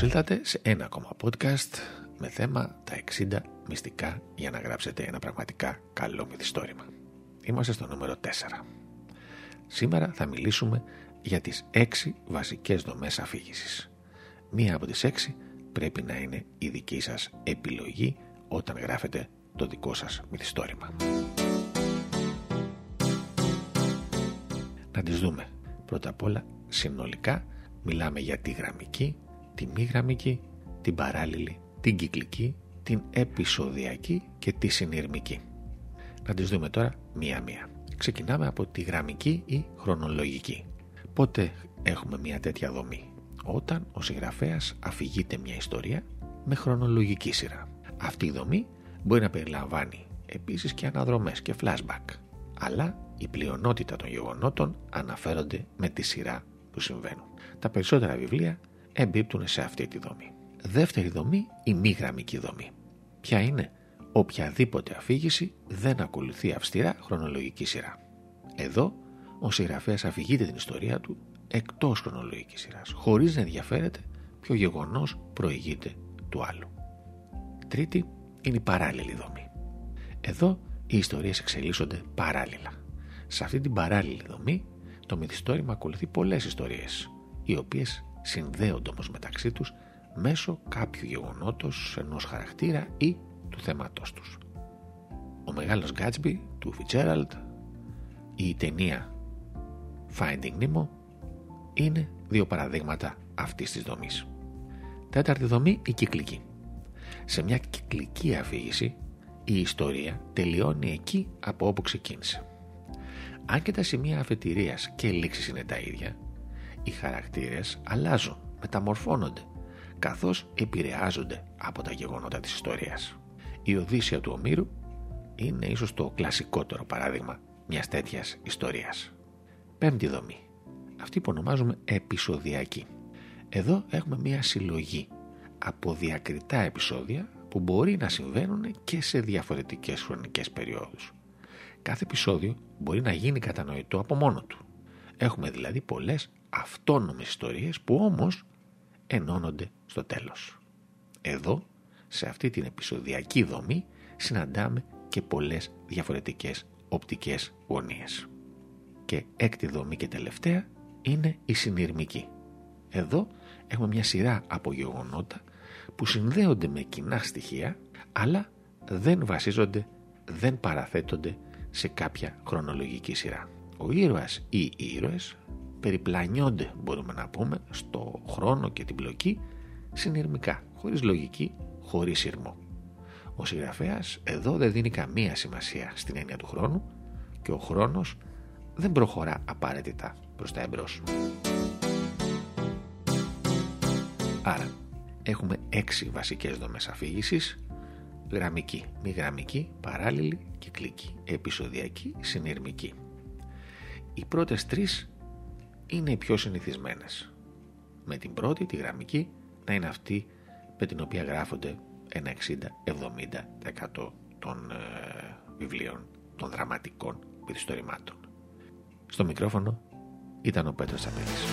Καλώς ήλθατε σε ένα ακόμα podcast με θέμα τα 60 μυστικά για να γράψετε ένα πραγματικά καλό μυθιστόρημα. Είμαστε στο νούμερο 4. Σήμερα θα μιλήσουμε για τις 6 βασικές δομές αφήγησης. Μία από τις 6 πρέπει να είναι η δική σας επιλογή όταν γράφετε το δικό σας μυθιστόρημα. Να τις δούμε. Πρώτα απ' όλα, συνολικά, μιλάμε για τη γραμμική, τη μη γραμμική, την παράλληλη, την κυκλική, την επεισοδιακή και τη συνειρμική. Να τις δούμε τώρα μία-μία. Ξεκινάμε από τη γραμμική ή χρονολογική. Πότε έχουμε μια τέτοια δομή; Όταν ο συγγραφέας αφηγείται μια ιστορία με χρονολογική σειρά. Αυτή η δομή μπορεί να περιλαμβάνει επίσης και αναδρομές και flashback. Αλλά η πλειονότητα των γεγονότων αναφέρονται με τη σειρά που συμβαίνουν. Τα περισσότερα βιβλία εμπίπτουν σε αυτή τη δομή. Δεύτερη δομή, η μη γραμμική δομή. Ποια είναι; Οποιαδήποτε αφήγηση δεν ακολουθεί αυστηρά χρονολογική σειρά. Εδώ, ο συγγραφέα αφηγείται την ιστορία του εκτός χρονολογικής σειράς, χωρίς να ενδιαφέρεται ποιο γεγονός προηγείται του άλλου. Τρίτη είναι η παράλληλη δομή. Εδώ οι ιστορίες εξελίσσονται παράλληλα. Σε αυτή την παράλληλη δομή το μυθιστόρημα ακολουθεί πολλές ιστορίες, οι οποίες συνδέονται όμως μεταξύ τους μέσω κάποιου γεγονότος, ενός χαρακτήρα ή του θέματός τους. Ο Μεγάλος Γκάτσμπι του Fitzgerald, η ταινία Finding Nemo είναι δύο παραδείγματα αυτής της δομής. Τέταρτη δομή, η κυκλική. Σε μια κυκλική αφήγηση, η ιστορία τελειώνει εκεί από όπου ξεκίνησε. Αν και τα σημεία αφετηρίας και λήξης είναι τα ίδια, οι χαρακτήρες αλλάζουν, μεταμορφώνονται, καθώς επηρεάζονται από τα γεγονότα της ιστορίας. Η Οδύσσια του Ομήρου είναι ίσως το κλασικότερο παράδειγμα μιας τέτοιας ιστορίας. Πέμπτη δομή. Αυτή που ονομάζουμε επεισοδιακή. Εδώ έχουμε μια συλλογή από διακριτά επεισόδια που μπορεί να συμβαίνουν και σε διαφορετικές χρονικές περιόδους. Κάθε επεισόδιο μπορεί να γίνει κατανοητό από μόνο του. Έχουμε δηλαδή πολλές αυτόνομες ιστορίες που όμως ενώνονται στο τέλος. Εδώ, σε αυτή την επεισοδιακή δομή, συναντάμε και πολλές διαφορετικές οπτικές γωνίες. Και έκτη δομή και τελευταία είναι η συνειρμική. Εδώ έχουμε μια σειρά από γεγονότα που συνδέονται με κοινά στοιχεία αλλά δεν βασίζονται, δεν παραθέτονται σε κάποια χρονολογική σειρά. Ο ήρωας ή οι ήρωες περιπλανιόνται μπορούμε να πούμε στο χρόνο και την πλοκή συνειρμικά, χωρίς λογική, χωρίς σειρμό. Ο συγγραφέας εδώ δεν δίνει καμία σημασία στην έννοια του χρόνου και ο χρόνος δεν προχωρά απαραίτητα προς τα εμπρός. Άρα, έχουμε έξι βασικές δομές αφήγησης γραμμική, μη γραμμική, παράλληλη, κυκλική, επεισοδιακή, συνειρμική. Οι πρώτες τρεις είναι οι πιο συνηθισμένες. Με την πρώτη, τη γραμμική, να είναι αυτή με την οποία γράφονται ένα 60-70% των ε, βιβλίων, των δραματικών μυθιστορημάτων. Στο μικρόφωνο ήταν ο Πέτρος Τσαπέλης.